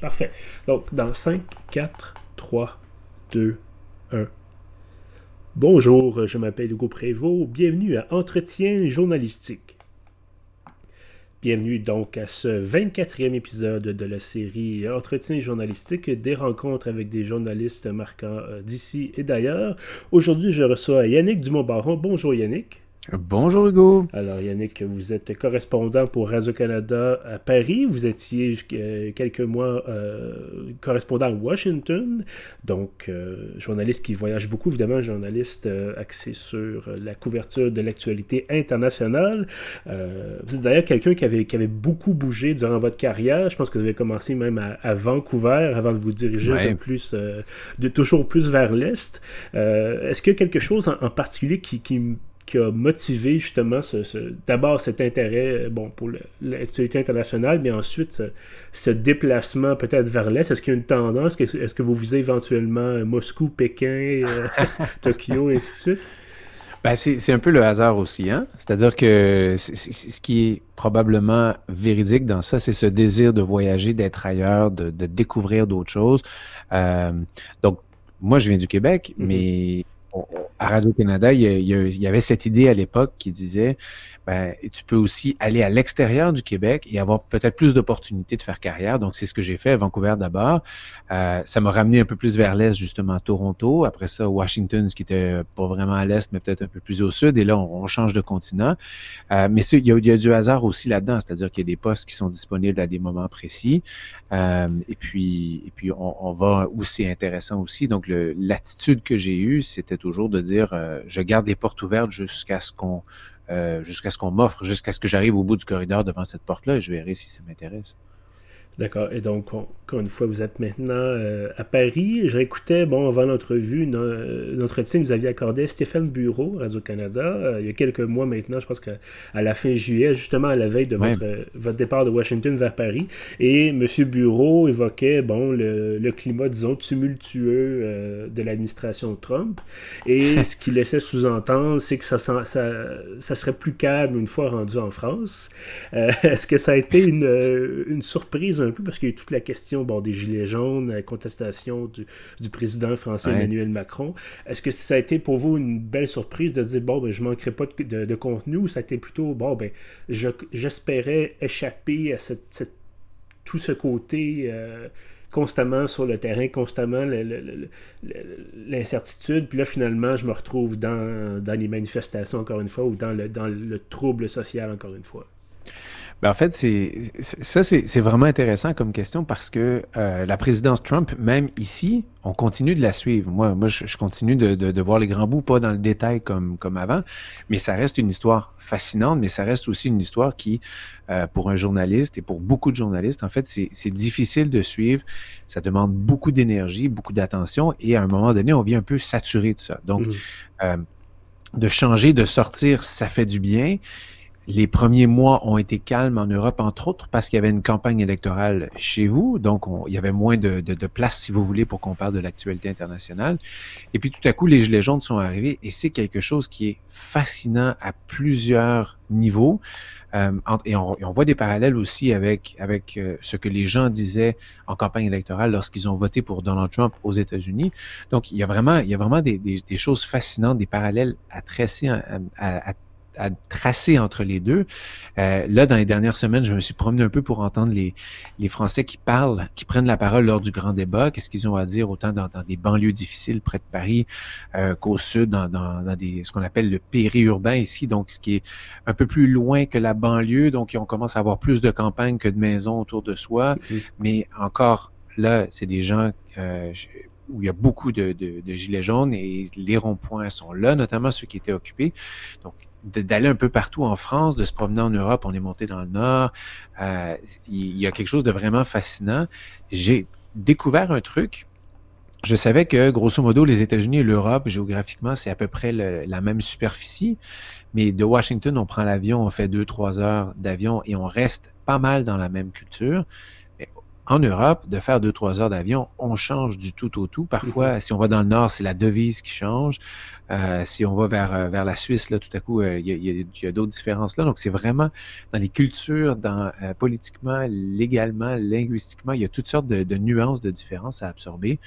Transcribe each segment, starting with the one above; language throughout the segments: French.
Parfait. Donc, dans 5, 4, 3, 2, 1. Bonjour, je m'appelle Hugo Prévost. Bienvenue à Entretien journalistique. Bienvenue donc à ce 24e épisode de la série Entretien journalistique des rencontres avec des journalistes marquants euh, d'ici et d'ailleurs. Aujourd'hui, je reçois Yannick Dumont-Baron. Bonjour Yannick. Bonjour Hugo. Alors Yannick, vous êtes correspondant pour Radio-Canada à Paris. Vous étiez euh, quelques mois euh, correspondant à Washington. Donc, euh, journaliste qui voyage beaucoup, évidemment, journaliste axé sur la couverture de l'actualité internationale. vous êtes d'ailleurs quelqu'un qui avait, qui avait beaucoup bougé durant votre carrière. Je pense que vous avez commencé même à, Vancouver avant de vous diriger peu plus, de toujours plus vers l'Est. Est-ce qu'il y a quelque chose en, particulier qui, qui qui a motivé justement ce, d'abord cet intérêt euh, bon, pour l'actualité internationale, mais ensuite ce, déplacement peut-être vers l'Est? Est-ce qu'il y a une tendance? Est-ce que vous visez éventuellement euh, Moscou, Pékin, euh, Tokyo, et ainsi de suite? Ben, c'est un peu le hasard aussi, hein? C'est-à-dire que ce qui est probablement véridique dans ça, c'est ce désir de voyager, d'être ailleurs, de, découvrir d'autres choses. donc, moi, je viens du Québec, mm-hmm. mais à Radio-Canada, il, y avait cette idée à l'époque qui disait ben, tu peux aussi aller à l'extérieur du Québec et avoir peut-être plus d'opportunités de faire carrière. Donc, c'est ce que j'ai fait à Vancouver d'abord. Euh, ça m'a ramené un peu plus vers l'est, justement, à Toronto. Après ça, Washington, ce qui était pas vraiment à l'est, mais peut-être un peu plus au sud. Et là, on, change de continent. Euh, mais il y, a, du hasard aussi là-dedans, c'est-à-dire qu'il y a des postes qui sont disponibles à des moments précis. Euh, et puis, et puis on, on, va où c'est intéressant aussi. Donc, l'attitude que j'ai eue, c'était toujours de dire, euh, je garde les portes ouvertes jusqu'à ce qu'on euh, jusqu'à ce qu'on m'offre, jusqu'à ce que j'arrive au bout du corridor devant cette porte-là et je verrai si ça m'intéresse. D'accord. Et donc, encore une fois, vous êtes maintenant euh, à Paris. Je réécoutais, bon, avant l'entrevue, notre que vous aviez accordé Stéphane Bureau, Radio-Canada, euh, il y a quelques mois maintenant, je pense qu'à la fin juillet, justement à la veille de votre, départ de Washington vers Paris. Et M. Bureau évoquait, bon, le, climat, disons, tumultueux euh, de l'administration Trump. Et ce qu'il laissait sous-entendre, c'est que ça, ça, ça, serait plus calme une fois rendu en France. Est-ce que ça a été une, une surprise un peu parce qu'il y a toute la question bon, des Gilets jaunes, la contestation du, président français Emmanuel Macron. Est-ce que ça a été pour vous une belle surprise de dire bon ben je manquerai pas de, contenu ou ça a été plutôt bon ben j'espérais échapper à cette, tout ce côté euh, constamment sur le terrain, constamment l'incertitude, puis là finalement je me retrouve dans, dans les manifestations encore une fois ou dans le, dans le trouble social encore une fois? Ben en fait, c'est ça, c'est vraiment intéressant comme question parce que euh, la présidence Trump, même ici, on continue de la suivre. Moi, moi, je, continue de, de, voir les grands bouts, pas dans le détail comme comme avant, mais ça reste une histoire fascinante, mais ça reste aussi une histoire qui, euh, pour un journaliste et pour beaucoup de journalistes, en fait, c'est difficile de suivre. Ça demande beaucoup d'énergie, beaucoup d'attention, et à un moment donné, on vient un peu saturer de ça. Donc, mmh. euh, de changer, de sortir, ça fait du bien. Les premiers mois ont été calmes en Europe, entre autres, parce qu'il y avait une campagne électorale chez vous, donc il y avait moins de, place, si vous voulez, pour qu'on parle de l'actualité internationale. Et puis tout à coup, les Gilets jaunes sont arrivés, et c'est quelque chose qui est fascinant à plusieurs niveaux. Euh, et, on, voit des parallèles aussi avec, euh, ce que les gens disaient en campagne électorale lorsqu'ils ont voté pour Donald Trump aux États-Unis. Donc, il y a vraiment, il y a vraiment des, choses fascinantes, des parallèles à tracer, à, à, à tracer entre les deux. Euh, là, dans les dernières semaines, je me suis promené un peu pour entendre les, les Français qui parlent, qui prennent la parole lors du grand débat. Qu'est-ce qu'ils ont à dire autant dans, des banlieues difficiles près de Paris euh, qu'au sud, dans, dans, des, ce qu'on appelle le périurbain ici, donc ce qui est un peu plus loin que la banlieue. Donc, on commence à avoir plus de campagnes que de maisons autour de soi. Mm-hmm. Mais encore, là, c'est des gens euh, où il y a beaucoup de, de, de, gilets jaunes et les ronds-points sont là, notamment ceux qui étaient occupés. Donc, d'aller un peu partout en France, de se promener en Europe, on est monté dans le Nord. Euh, il y a quelque chose de vraiment fascinant. J'ai découvert un truc. Je savais que, grosso modo, les États-Unis et l'Europe, géographiquement, c'est à peu près la même superficie. Mais de Washington, on prend l'avion, on fait deux, trois heures d'avion et on reste pas mal dans la même culture en Europe, de faire deux, trois heures d'avion, on change du tout au tout. Parfois, mhm. si on va dans le nord, c'est la devise qui change. Euh, si on va vers, euh, vers la Suisse, là, tout à coup, euh, il y a, d'autres différences là. Donc, c'est vraiment dans les cultures, dans politiquement, légalement, linguistiquement, il y a toutes sortes de, de nuances, de différences à absorber.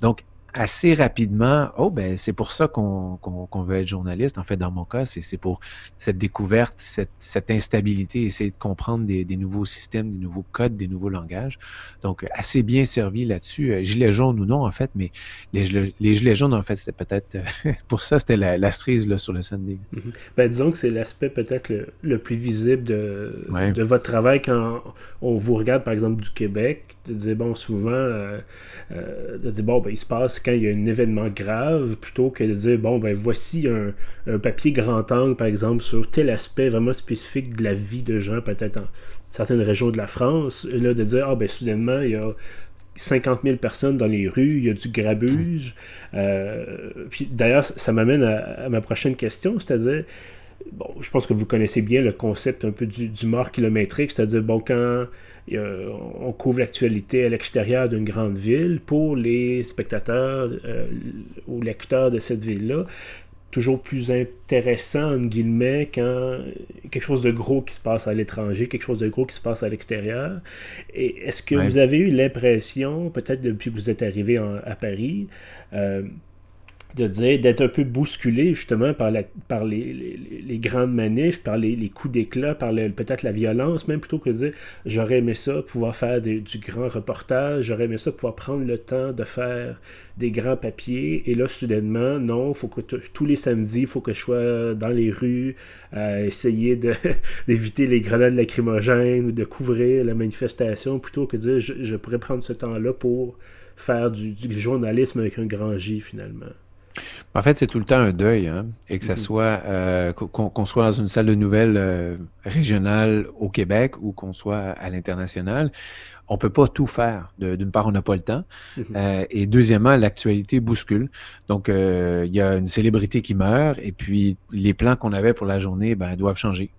Donc, assez rapidement, oh ben c'est pour ça qu'on veut être journaliste. En fait, dans mon cas, c'est pour cette découverte, cette, cette, instabilité, essayer de comprendre des, des, nouveaux systèmes, des nouveaux codes, des nouveaux langages. Donc, assez bien servi là-dessus. Euh, gilet jaune ou non, en fait, mais les, les gilets jaunes, en fait, c'était peut-être pour ça, c'était la, la, cerise là, sur le Sunday. Mm-hmm. ben, disons que c'est l'aspect peut-être le, plus visible de, de votre travail quand on vous regarde, par exemple, du Québec de dire, bon, souvent, euh, euh, de dire, bon, ben, il se passe quand il y a un événement grave, plutôt que de dire, bon, ben, voici un, papier grand angle, par exemple, sur tel aspect vraiment spécifique de la vie de gens, peut-être en certaines régions de la France, là, de dire, ah, ben, soudainement, il y a 50 000 personnes dans les rues, il y a du grabuge. Euh, d'ailleurs, ça m'amène à, ma prochaine question, c'est-à-dire, bon, je pense que vous connaissez bien le concept un peu du, du mort kilométrique, c'est-à-dire, bon, quand on couvre l'actualité à l'extérieur d'une grande ville pour les spectateurs euh, ou lecteurs de cette ville-là. Toujours plus intéressant, en guillemets, quand quelque chose de gros qui se passe à l'étranger, quelque chose de gros qui se passe à l'extérieur. Et est-ce que vous avez eu l'impression, peut-être depuis que vous êtes arrivé à Paris, euh, de dire d'être un peu bousculé justement par, la, par les, les, grandes manifs, par les, les coups d'éclat, par peut-être la violence, même plutôt que de dire j'aurais aimé ça, pouvoir faire du grand reportage, j'aurais aimé ça, pouvoir prendre le temps de faire des grands papiers, et là soudainement, non, faut que tous les samedis, il faut que je sois dans les rues, à essayer d'éviter les grenades lacrymogènes ou de couvrir la manifestation, plutôt que de dire je, je pourrais prendre ce temps-là pour faire du journalisme avec un grand J finalement. En fait, c'est tout le temps un deuil, hein, et que ça mhm. soit euh, qu'on soit dans une salle de nouvelles euh, régionale au Québec ou qu'on soit à l'international, on peut pas tout faire. D'une part, on n'a pas le temps, mhm. euh, et deuxièmement, l'actualité bouscule. Donc, il y a une célébrité qui meurt, et puis les plans qu'on avait pour la journée, ben, doivent changer.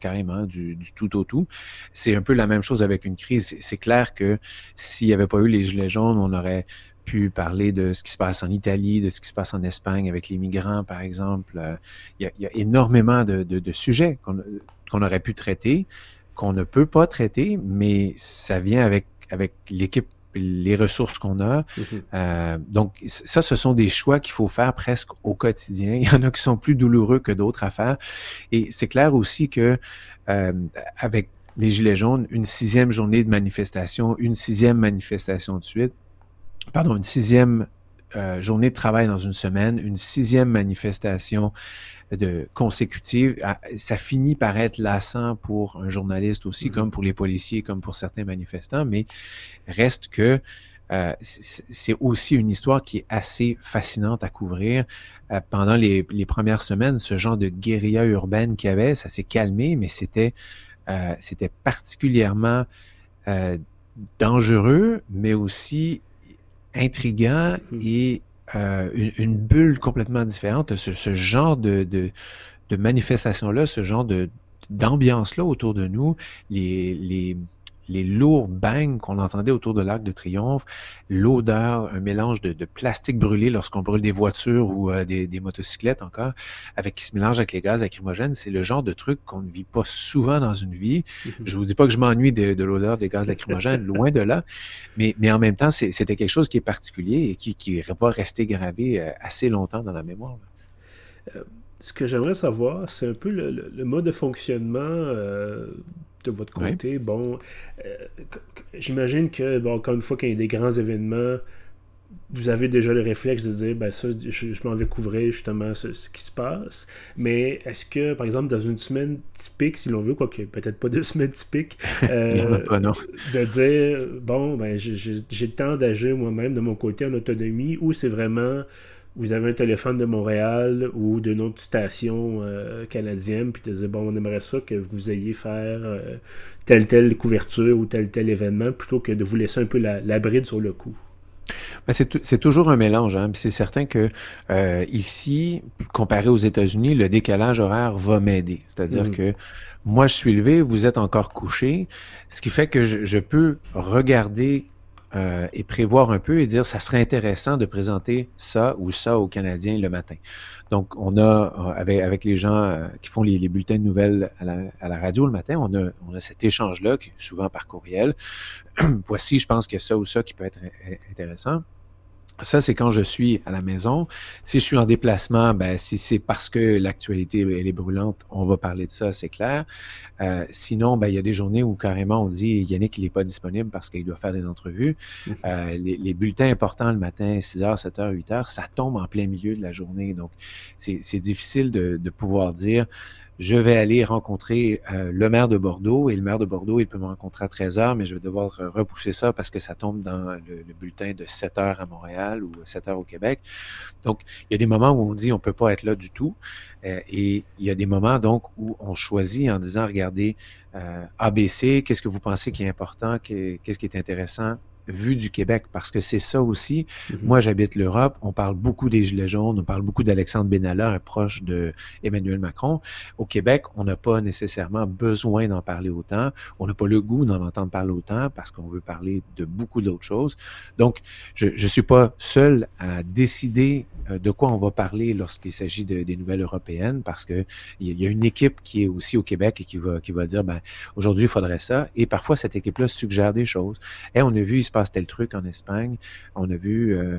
carrément, du, du, tout au tout. C'est un peu la même chose avec une crise. C'est clair que s'il n'y avait pas eu les Gilets jaunes, on aurait pu parler de ce qui se passe en Italie, de ce qui se passe en Espagne avec les migrants, par exemple. Euh, il y a, énormément de, sujets qu'on aurait pu traiter, qu'on ne peut pas traiter, mais ça vient avec, avec l'équipe les ressources qu'on a. Mm-hmm. Euh, donc, ça, ce sont des choix qu'il faut faire presque au quotidien. Il y en a qui sont plus douloureux que d'autres à faire. Et c'est clair aussi que euh, avec les Gilets jaunes, une sixième journée de manifestation, une sixième manifestation de suite, pardon, une sixième euh, journée de travail dans une semaine, une sixième manifestation de consécutive, ça finit par être lassant pour un journaliste aussi, mm-hmm. comme pour les policiers, comme pour certains manifestants, mais reste que euh, c'est aussi une histoire qui est assez fascinante à couvrir. Euh, pendant les, les, premières semaines, ce genre de guérilla urbaine qu'il y avait, ça s'est calmé, mais c'était c'était particulièrement dangereux, mais aussi intriguant hmm. et euh, une, bulle complètement différente. Ce, ce genre de, de, de manifestation-là, ce genre de d'ambiance-là autour de nous, les, les, les lourds bangs qu'on entendait autour de l'Arc de Triomphe, l'odeur, un mélange de, plastique brûlé lorsqu'on brûle des voitures ou euh, des, motocyclettes encore, avec qui se mélange avec les gaz lacrymogènes, c'est le genre de truc qu'on ne vit pas souvent dans une vie. Mm-hmm. Je vous dis pas que je m'ennuie de, l'odeur des gaz lacrymogènes, loin de là, mais, mais en même temps, c'était quelque chose qui est particulier et qui, qui va rester gravé euh, assez longtemps dans la mémoire. Euh, ce que j'aimerais savoir, c'est un peu le, mode de fonctionnement de votre côté. Bon, euh, j'imagine que, bon, encore une fois, quand il y a des grands événements, vous avez déjà le réflexe de dire, ben ça, je, m'en vais couvrir justement ce, qui se passe. Mais est-ce que, par exemple, dans une semaine typique, si l'on veut, quoique peut-être pas de semaine typique, euh, de dire, bon, ben j'ai le temps d'agir moi-même de mon côté en autonomie, ou c'est vraiment vous avez un téléphone de Montréal ou d'une autre station euh, canadienne, puis tu dis bon, on aimerait ça que vous ayez faire euh, telle telle couverture ou tel tel événement, plutôt que de vous laisser un peu la, bride sur le coup. Ben, c'est toujours un mélange. Hein. C'est certain que euh, ici, comparé aux États-Unis, le décalage horaire va m'aider. C'est-à-dire mm. que moi, je suis levé, vous êtes encore couché, ce qui fait que je, peux regarder euh, et prévoir un peu et dire ça serait intéressant de présenter ça ou ça aux Canadiens le matin. Donc, on a, avec, avec les gens qui font les, bulletins de nouvelles à la, radio le matin, on a, on a cet échange-là, souvent par courriel. Voici, je pense qu'il y a ça ou ça qui peut être intéressant. Ça, c'est quand je suis à la maison. Si je suis en déplacement, ben, si c'est parce que l'actualité elle est brûlante, on va parler de ça, c'est clair. Euh, sinon, ben, il y a des journées où carrément on dit Yannick, il n'est pas disponible parce qu'il doit faire des entrevues. Mm-hmm. Euh, les, bulletins importants le matin, 6h, 7h, 8h, ça tombe en plein milieu de la journée. Donc, c'est difficile de, de pouvoir dire je vais aller rencontrer euh, le maire de Bordeaux et le maire de Bordeaux, il peut me rencontrer à 13 heures, mais je vais devoir euh, repousser ça parce que ça tombe dans le, bulletin de 7 heures à Montréal ou 7 heures au Québec. Donc, il y a des moments où on dit on peut pas être là du tout euh, et il y a des moments donc où on choisit en disant regardez ABC, qu'est-ce que vous pensez qui est important, qu'est-ce qui est intéressant, vu du Québec, parce que c'est ça aussi. Mhm. Moi, j'habite l'Europe, on parle beaucoup des Gilets jaunes, on parle beaucoup d'Alexandre Benalla, un proche de Emmanuel Macron. Au Québec, on n'a pas nécessairement besoin d'en parler autant, on n'a pas le goût d'en entendre parler autant, parce qu'on veut parler de beaucoup d'autres choses. Donc, je ne suis pas seul à décider euh, de quoi on va parler lorsqu'il s'agit de, des nouvelles européennes, parce que il y a une équipe qui est aussi au Québec et qui va, qui va dire, ben, aujourd'hui, il faudrait ça. Et parfois, cette équipe-là suggère des choses. Et on a vu, il se passe tel truc en Espagne. On a vu, euh,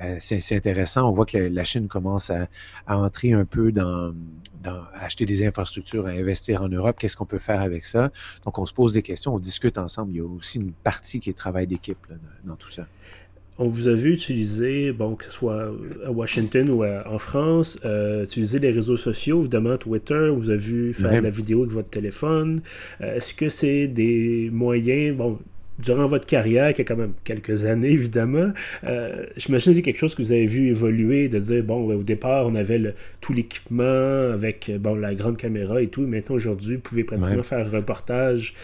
euh, c'est intéressant, on voit que la, Chine commence à, entrer un peu dans, dans, acheter des infrastructures, à investir en Europe. Qu'est-ce qu'on peut faire avec ça? Donc, on se pose des questions, on discute ensemble. Il y a aussi une partie qui est travail d'équipe dans tout ça. On vous a vu utiliser, bon, que ce soit à Washington ou en France, euh, utiliser les réseaux sociaux, évidemment Twitter, on vous a vu faire la vidéo de votre téléphone. Est-ce que c'est des moyens, bon, durant votre carrière, qui a quand même quelques années évidemment, euh, j'imagine que c'est quelque chose que vous avez vu évoluer, de dire, bon, au départ, on avait tout l'équipement avec bon la grande caméra et tout, maintenant aujourd'hui, vous pouvez pratiquement faire un reportage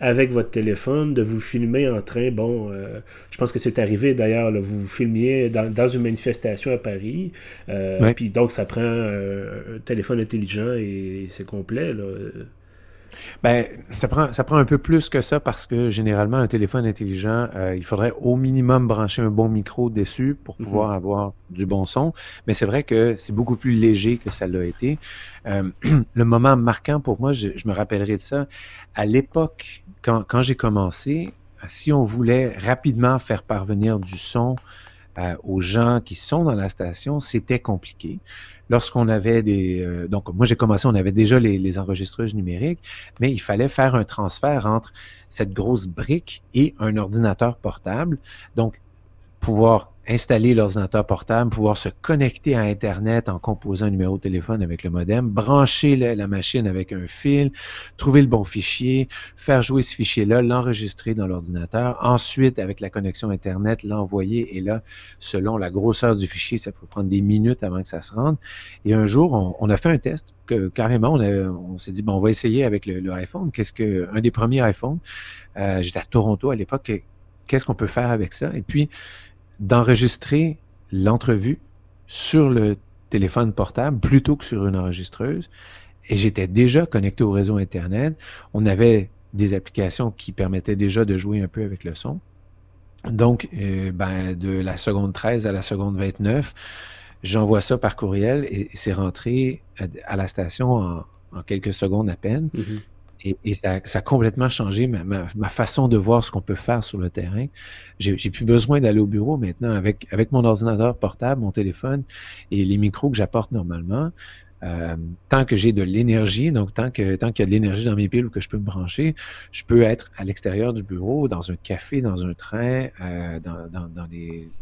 avec votre téléphone, de vous filmer en train, bon, euh, je pense que c'est arrivé d'ailleurs, vous filmiez dans, une manifestation à Paris, euh, puis donc ça prend un téléphone intelligent et c'est complet. Là. Ben, ça prend, ça prend un peu plus que ça parce que généralement, un téléphone intelligent, euh, il faudrait au minimum brancher un bon micro dessus pour mhm. pouvoir avoir du bon son. Mais c'est vrai que c'est beaucoup plus léger que ça l'a été. Euh, le moment marquant pour moi, je, me rappellerai de ça. À l'époque, quand, quand j'ai commencé, si on voulait rapidement faire parvenir du son euh, aux gens qui sont dans la station, c'était compliqué lorsqu'on avait des... Euh, donc, moi, j'ai commencé, on avait déjà les, enregistreuses numériques, mais il fallait faire un transfert entre cette grosse brique et un ordinateur portable. Donc, pouvoir installer l'ordinateur portable, pouvoir se connecter à Internet en composant un numéro de téléphone avec le modem, brancher la, machine avec un fil, trouver le bon fichier, faire jouer ce fichier-là, l'enregistrer dans l'ordinateur, ensuite, avec la connexion Internet, l'envoyer, et là, selon la grosseur du fichier, ça peut prendre des minutes avant que ça se rende. Et un jour, on, a fait un test, que carrément, on, s'est dit, bon, on va essayer avec le, iPhone. Qu'est-ce que, un des premiers iPhones, euh, j'étais à Toronto à l'époque, qu'est-ce qu'on peut faire avec ça? Et puis, d'enregistrer l'entrevue sur le téléphone portable plutôt que sur une enregistreuse. Et j'étais déjà connecté au réseau Internet. On avait des applications qui permettaient déjà de jouer un peu avec le son. Donc, euh, ben, de la seconde 13 à la seconde 29, j'envoie ça par courriel et c'est rentré à, la station en, quelques secondes à peine. Mm-hmm. Et, ça, a complètement changé ma, façon de voir ce qu'on peut faire sur le terrain. J'ai plus besoin d'aller au bureau maintenant avec, avec mon ordinateur portable, mon téléphone et les micros que j'apporte normalement. Euh, tant que j'ai de l'énergie, donc tant que tant qu'il y a de l'énergie dans mes piles ou que je peux me brancher, je peux être à l'extérieur du bureau, dans un café, dans un train, euh, dans, dans, dans les,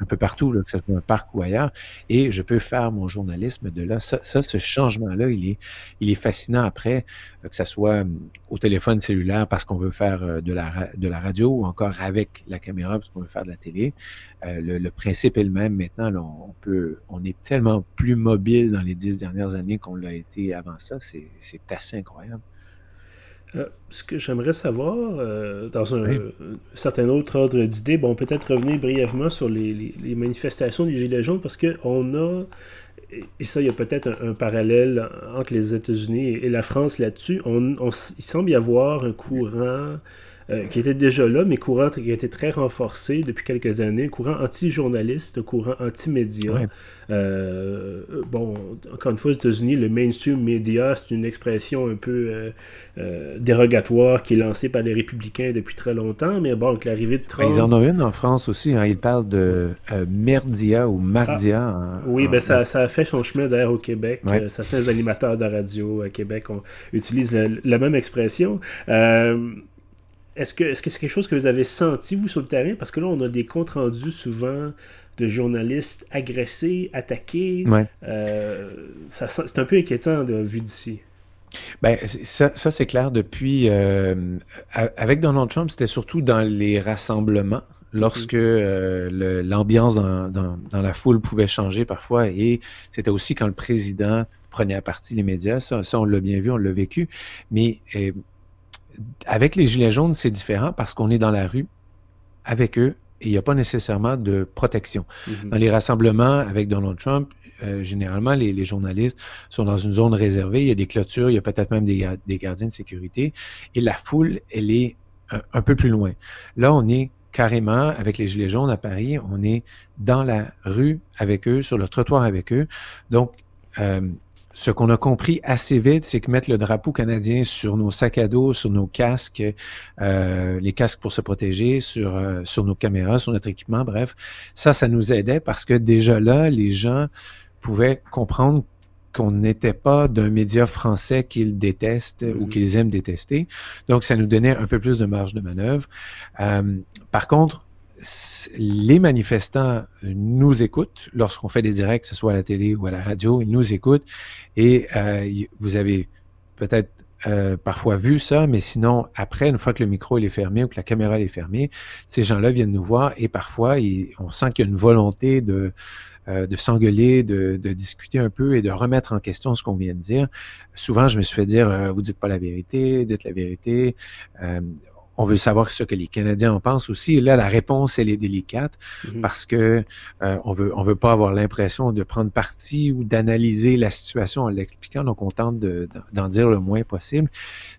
un peu partout, là, que ce soit un parc ou ailleurs, et je peux faire mon journalisme de là. Ça, ce changement-là, il est, il est fascinant après, euh, que ce soit hum, au téléphone cellulaire parce qu'on veut faire euh, de la, de la radio ou encore avec la caméra parce qu'on veut faire de la télé. Euh, le, principe est le même maintenant. on, peut, on est tellement plus mobile dans les dix dernières années qu'on l'a été avant ça. C'est assez incroyable. Euh, ce que j'aimerais savoir, euh, dans un, certain autre ordre d'idée, bon, peut-être revenir brièvement sur les, manifestations des Gilets jaunes, parce qu'on a, et ça, il y a peut-être un, parallèle entre les États-Unis et, la France là-dessus, il semble y avoir un courant euh, qui était déjà là, mais courant qui a été très renforcé depuis quelques années, courant anti-journaliste, courant anti-média. Bon, encore une fois, aux États-Unis, le mainstream média, c'est une expression un peu euh, dérogatoire qui est lancée par les républicains depuis très longtemps, mais bon, avec l'arrivée de Trump... Ils en ont une en France aussi, hein, ils parlent de merdia ou mardia. Ah, oui, ben ça, a fait son chemin d'ailleurs au Québec. certains animateurs de radio à Québec utilisent la, même expression. Est-ce que c'est quelque chose que vous avez senti, vous, sur le terrain? Parce que là, on a des comptes rendus souvent de journalistes agressés, attaqués. Euh, c'est un peu inquiétant de vue d'ici. Ben, ça, c'est clair depuis. Euh, avec Donald Trump, c'était surtout dans les rassemblements, lorsque euh, l'ambiance dans, la foule pouvait changer parfois, et c'était aussi quand le président prenait à partie les médias. Ça, ça on l'a bien vu, on l'a vécu. Mais avec les Gilets jaunes, c'est différent parce qu'on est dans la rue avec eux et il n'y a pas nécessairement de protection. Mhm. Dans les rassemblements avec Donald Trump, euh, généralement, les, journalistes sont dans une zone réservée, il y a des clôtures, il y a peut-être même des, gardiens de sécurité, et la foule, elle est un, peu plus loin. Là, on est carrément, avec les Gilets jaunes à Paris, on est dans la rue avec eux, sur le trottoir avec eux. Donc, euh, ce qu'on a compris assez vite, c'est que mettre le drapeau canadien sur nos sacs à dos, sur nos casques, euh, les casques pour se protéger, sur, euh, sur nos caméras, sur notre équipement, bref, ça, ça nous aidait parce que déjà là, les gens pouvaient comprendre qu'on n'était pas d'un média français qu'ils détestent ou mm-hmm. qu'ils aiment détester. Donc, ça nous donnait un peu plus de marge de manœuvre. Euh, par contre, les manifestants nous écoutent lorsqu'on fait des directs, que ce soit à la télé ou à la radio, ils nous écoutent et euh, vous avez peut-être euh, parfois vu ça, mais sinon, après, une fois que le micro est fermé ou que la caméra est fermée, ces gens-là viennent nous voir et parfois, on sent qu'il y a une volonté de, euh, de s'engueuler, de, discuter un peu et de remettre en question ce qu'on vient de dire. Souvent, je me suis fait dire, vous dites pas la vérité, dites la vérité on veut savoir ce que les Canadiens en pensent aussi. Et là, la réponse, elle est délicate mhm. parce que euh, on veut, on veut pas avoir l'impression de prendre parti ou d'analyser la situation en l'expliquant. Donc, on tente d'en dire le moins possible.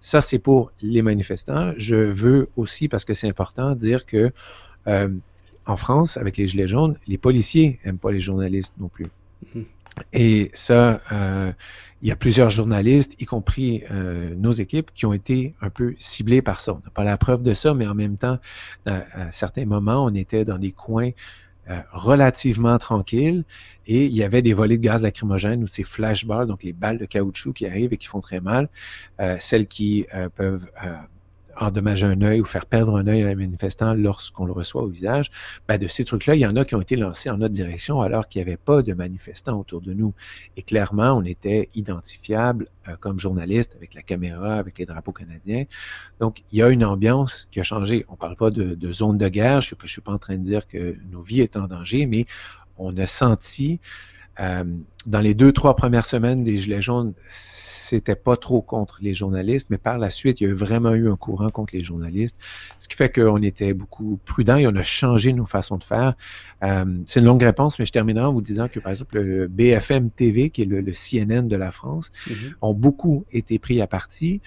Ça, c'est pour les manifestants. Je veux aussi, parce que c'est important, dire que euh, en France, avec les Gilets jaunes, les policiers n'aiment pas les journalistes non plus. Mhm. Et ça, euh, il y a plusieurs journalistes, y compris euh, nos équipes, qui ont été un peu ciblés par ça. On n'a pas la preuve de ça, mais en même temps, à, certains moments, on était dans des coins euh, relativement tranquilles et il y avait des volées de gaz lacrymogène ou ces flashballs, donc les balles de caoutchouc qui arrivent et qui font très mal, euh, celles qui peuvent endommager un œil ou faire perdre un œil à un manifestant lorsqu'on le reçoit au visage, ben de ces trucs-là, il y en a qui ont été lancés en notre direction alors qu'il n'y avait pas de manifestants autour de nous. Et clairement, on était identifiable euh, comme journaliste avec la caméra, avec les drapeaux canadiens. Donc, il y a une ambiance qui a changé. On ne parle pas de, zone de guerre. Je ne suis pas en train de dire que nos vies sont en danger, mais on a senti euh, dans les deux, trois premières semaines des Gilets jaunes, c'était pas trop contre les journalistes, mais par la suite, il y a vraiment eu un courant contre les journalistes, ce qui fait qu'on était beaucoup prudents et on a changé nos façons de faire. Euh, c'est une longue réponse, mais je terminerai en vous disant que, par exemple, le BFM TV, qui est le, CNN de la France, mm-hmm. ont beaucoup été pris à partie.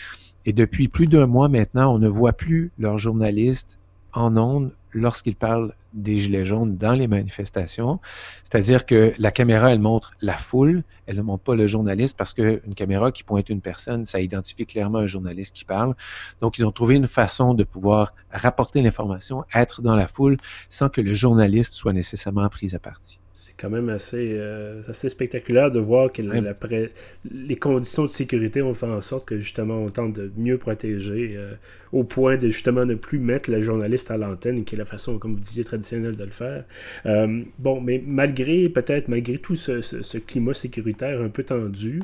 Et depuis plus d'un mois maintenant, on ne voit plus leurs journalistes en ondes lorsqu'ils parlent des gilets jaunes dans les manifestations. C'est-à-dire que la caméra, elle montre la foule, elle ne montre pas le journaliste parce qu'une caméra qui pointe une personne, ça identifie clairement un journaliste qui parle. Donc, ils ont trouvé une façon de pouvoir rapporter l'information, être dans la foule sans que le journaliste soit nécessairement pris à partie quand même assez, euh, assez spectaculaire de voir que les conditions de sécurité ont fait en sorte que justement on tente de mieux protéger euh, au point de justement ne plus mettre le journaliste à l'antenne, qui est la façon, comme vous disiez, traditionnelle de le faire. Euh, bon, mais malgré peut-être malgré tout ce, ce, climat sécuritaire un peu tendu,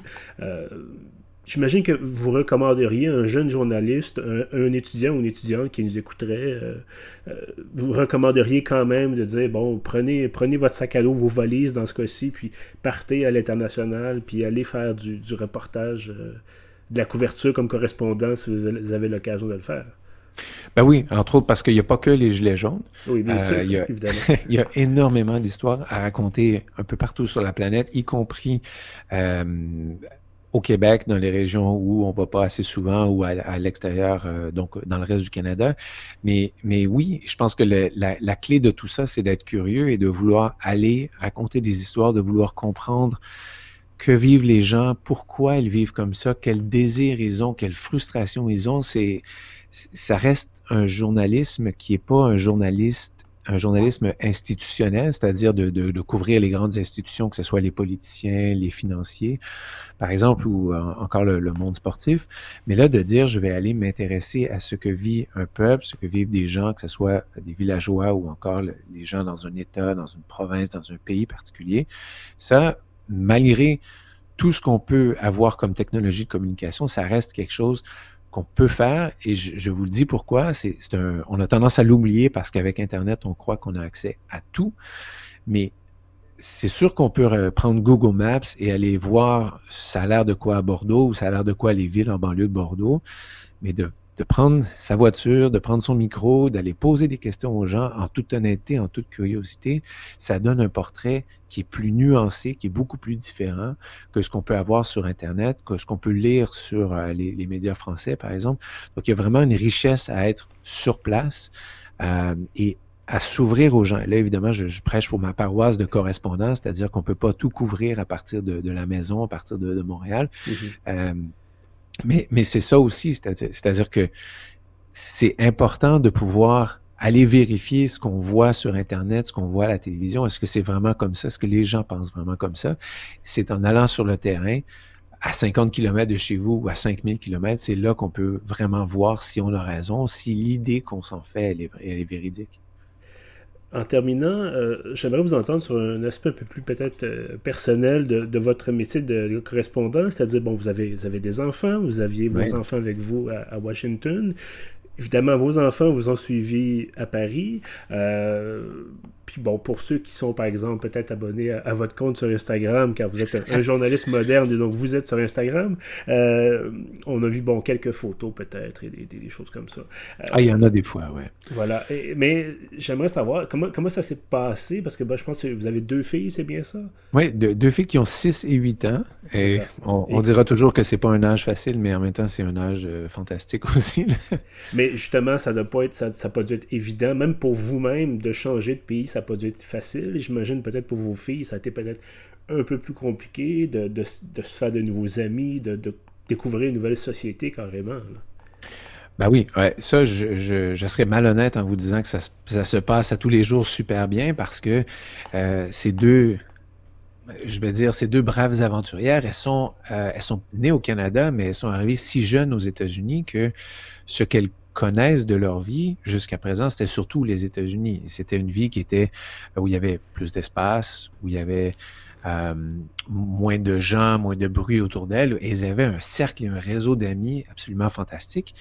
J'imagine que vous recommanderiez un jeune journaliste, un, étudiant ou une étudiante qui nous écouterait, euh, euh, vous recommanderiez quand même de dire, bon, prenez, prenez votre sac à dos, vos valises dans ce cas-ci, puis partez à l'international, puis allez faire du, reportage de la couverture comme correspondant si vous avez l'occasion de le faire. Ben oui, entre autres parce qu'il n'y a pas que les gilets jaunes. Oui, bien Euh, sûr, il y a- évidemment. Il y a énormément d'histoires à raconter un peu partout sur la planète, y compris euh, au Québec, dans les régions où on va pas assez souvent ou à, l'extérieur, euh, donc dans le reste du Canada. Mais, mais oui, je pense que la, la clé de tout ça, c'est d'être curieux et de vouloir aller raconter des histoires, de vouloir comprendre que vivent les gens, pourquoi ils vivent comme ça, quel désir ils ont, quelle frustration ils ont. C'est, ça reste un journalisme qui est pas un journaliste un journalisme institutionnel, c'est-à-dire de, couvrir les grandes institutions, que ce soit les politiciens, les financiers, par exemple, ou euh, encore le, le monde sportif, mais là de dire je vais aller m'intéresser à ce que vit un peuple, ce que vivent des gens, que ce soit des villageois ou encore le- les gens dans un État, dans une province, dans un pays particulier, ça, malgré tout ce qu'on peut avoir comme technologie de communication, ça reste quelque chose qu'on peut faire, et je, vous le dis pourquoi, c'est on a tendance à l'oublier parce qu'avec Internet, on croit qu'on a accès à tout, mais c'est sûr qu'on peut prendre Google Maps et aller voir ça a l'air de quoi à Bordeaux ou ça a l'air de quoi les villes en banlieue de Bordeaux, mais de, de prendre sa voiture, de prendre son micro, d'aller poser des questions aux gens en toute honnêteté, en toute curiosité, ça donne un portrait qui est plus nuancé, qui est beaucoup plus différent que ce qu'on peut avoir sur Internet, que ce qu'on peut lire sur euh, les, les médias français, par exemple. Donc, il y a vraiment une richesse à être sur place euh, et à s'ouvrir aux gens. Et là, évidemment, je, je prêche pour ma paroisse de correspondance, c'est-à-dire qu'on peut pas tout couvrir à partir de, de la maison, à partir de, de Montréal. Mhm. Euh, mais c'est ça aussi, c'est-à-dire que c'est important de pouvoir aller vérifier ce qu'on voit sur Internet, ce qu'on voit à la télévision. Est-ce que c'est vraiment comme ça? Est-ce que les gens pensent vraiment comme ça? C'est en allant sur le terrain, à 50 km de chez vous ou à 5000 km, c'est là qu'on peut vraiment voir si on a raison, si l'idée qu'on s'en fait, est, elle est véridique. En terminant, euh, j'aimerais vous entendre sur un aspect un peu plus peut-être euh, personnel de, de votre métier de, de correspondant, c'est-à-dire, bon, vous avez, vous avez des enfants, vous aviez vos Oui. enfants avec vous à, à Washington. Évidemment, vos enfants vous ont suivi à Paris. Euh, puis bon, pour ceux qui sont, par exemple, peut-être abonnés à, à votre compte sur Instagram, car vous êtes un, un journaliste moderne et donc vous êtes sur Instagram, euh, on a vu, bon, quelques photos peut-être et des, des- des choses comme ça. Euh, Ah, il y en a des fois, ouais. voilà. Et- mais j'aimerais savoir comment, comment ça s'est passé, parce que ben, je pense que vous avez deux filles, c'est bien ça? Oui, deux, deux filles qui ont 6 et 8 ans. Et on, on Et- dira toujours que c'est pas un âge facile, mais en même temps, c'est un âge euh, fantastique aussi. là. Mais justement, ça doit pas être, ça, ça a pas dû être évident, même pour vous-même, de changer de pays, ça pas dû être facile. J'imagine peut-être pour vos filles, ça a été peut-être un peu plus compliqué de, de, se faire de nouveaux amis, de, de découvrir une nouvelle société carrément. là. Ben oui, ça, je, je, serais malhonnête en vous disant que ça, ça se passe à tous les jours super bien parce que euh, ces deux, je vais dire, ces deux braves aventurières, elles sont, euh, elles sont nées au Canada, mais elles sont arrivées si jeunes aux États-Unis que ce qu'elles connaissent de leur vie jusqu'à présent, c'était surtout les États-Unis. C'était une vie qui était où il y avait plus d'espace, où il y avait euh, moins de gens, moins de bruit autour d'elles, elles avaient un cercle et un réseau d'amis absolument fantastique.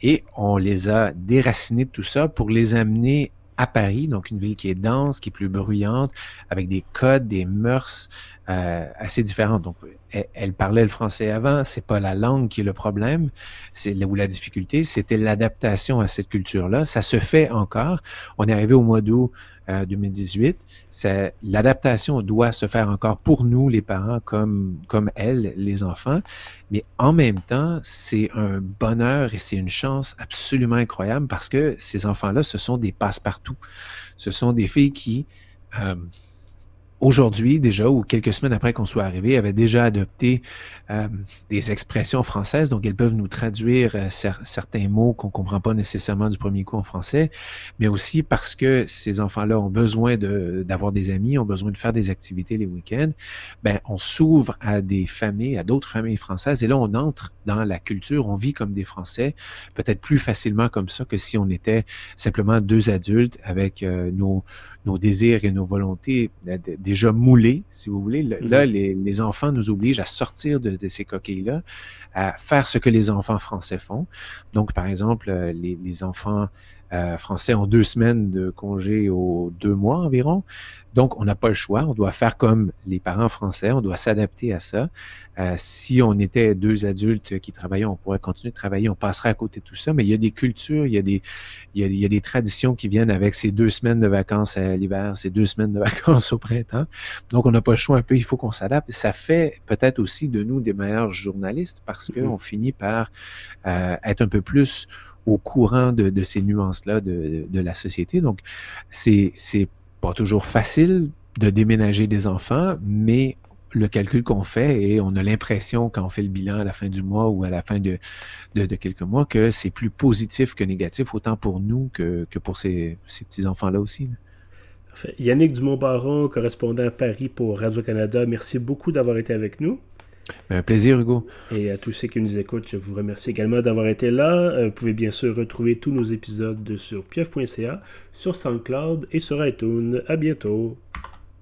Et on les a déracinés de tout ça pour les amener à Paris, donc une ville qui est dense, qui est plus bruyante, avec des codes, des mœurs euh, assez différentes. Donc, elle, parlait le français avant, c'est pas la langue qui est le problème, c'est où la difficulté, c'était l'adaptation à cette culture-là. Ça se fait encore. On est arrivé au mois d'août euh, 2018. Ça- L'adaptation doit se faire encore pour nous, les parents, comme, comme elles, les enfants. Mais en même temps, c'est un bonheur et c'est une chance absolument incroyable parce que ces enfants-là, ce sont des passe-partout. Ce sont des filles qui, euh, aujourd'hui déjà, ou quelques semaines après qu'on soit arrivé, avaient déjà adopté euh, des expressions françaises, donc elles peuvent nous traduire euh, cer- certains mots qu'on comprend pas nécessairement du premier coup en français, mais aussi parce que ces enfants-là ont besoin d'avoir des amis, ont besoin de faire des activités les week-ends, ben on s'ouvre à des familles, à d'autres familles françaises, et là on entre dans la culture, on vit comme des Français, peut-être plus facilement comme ça que si on était simplement deux adultes avec euh, nos, nos désirs et nos volontés euh, déjà moulés, si vous voulez. Le- Là, les, les enfants nous obligent à sortir de, de ces coquilles-là, à faire ce que les enfants français font. Donc, par exemple, euh, les, les enfants euh, Français ont deux semaines de congé aux deux mois environ. Donc, on n'a pas le choix. On doit faire comme les parents français. On doit s'adapter à ça. Euh, si on était deux adultes qui travaillaient, on pourrait continuer de travailler. On passerait à côté de tout ça. Mais il y a des cultures, il y a des, il y a, des traditions qui viennent avec ces deux semaines de vacances à l'hiver, ces deux semaines de vacances au printemps. Donc, on n'a pas le choix un peu. Il faut qu'on s'adapte. Ça fait peut-être aussi de nous des meilleurs journalistes parce mm-hmm. qu'on finit par euh, être un peu plus au courant de, ces nuances-là de, la société. Donc, c'est pas toujours facile de déménager des enfants, mais le calcul qu'on fait et on a l'impression quand on fait le bilan à la fin du mois ou à la fin de, de, quelques mois que c'est plus positif que négatif, autant pour nous que, pour ces, petits-enfants-là aussi. Yannick Dumont-Baron, correspondant à Paris pour Radio-Canada, merci beaucoup d'avoir été avec nous. Ben, un plaisir, Hugo. Et à tous ceux qui nous écoutent, je vous remercie également d'avoir été là. Euh, vous pouvez bien sûr retrouver tous nos épisodes sur pieuf.ca, sur SoundCloud et sur iTunes. À bientôt.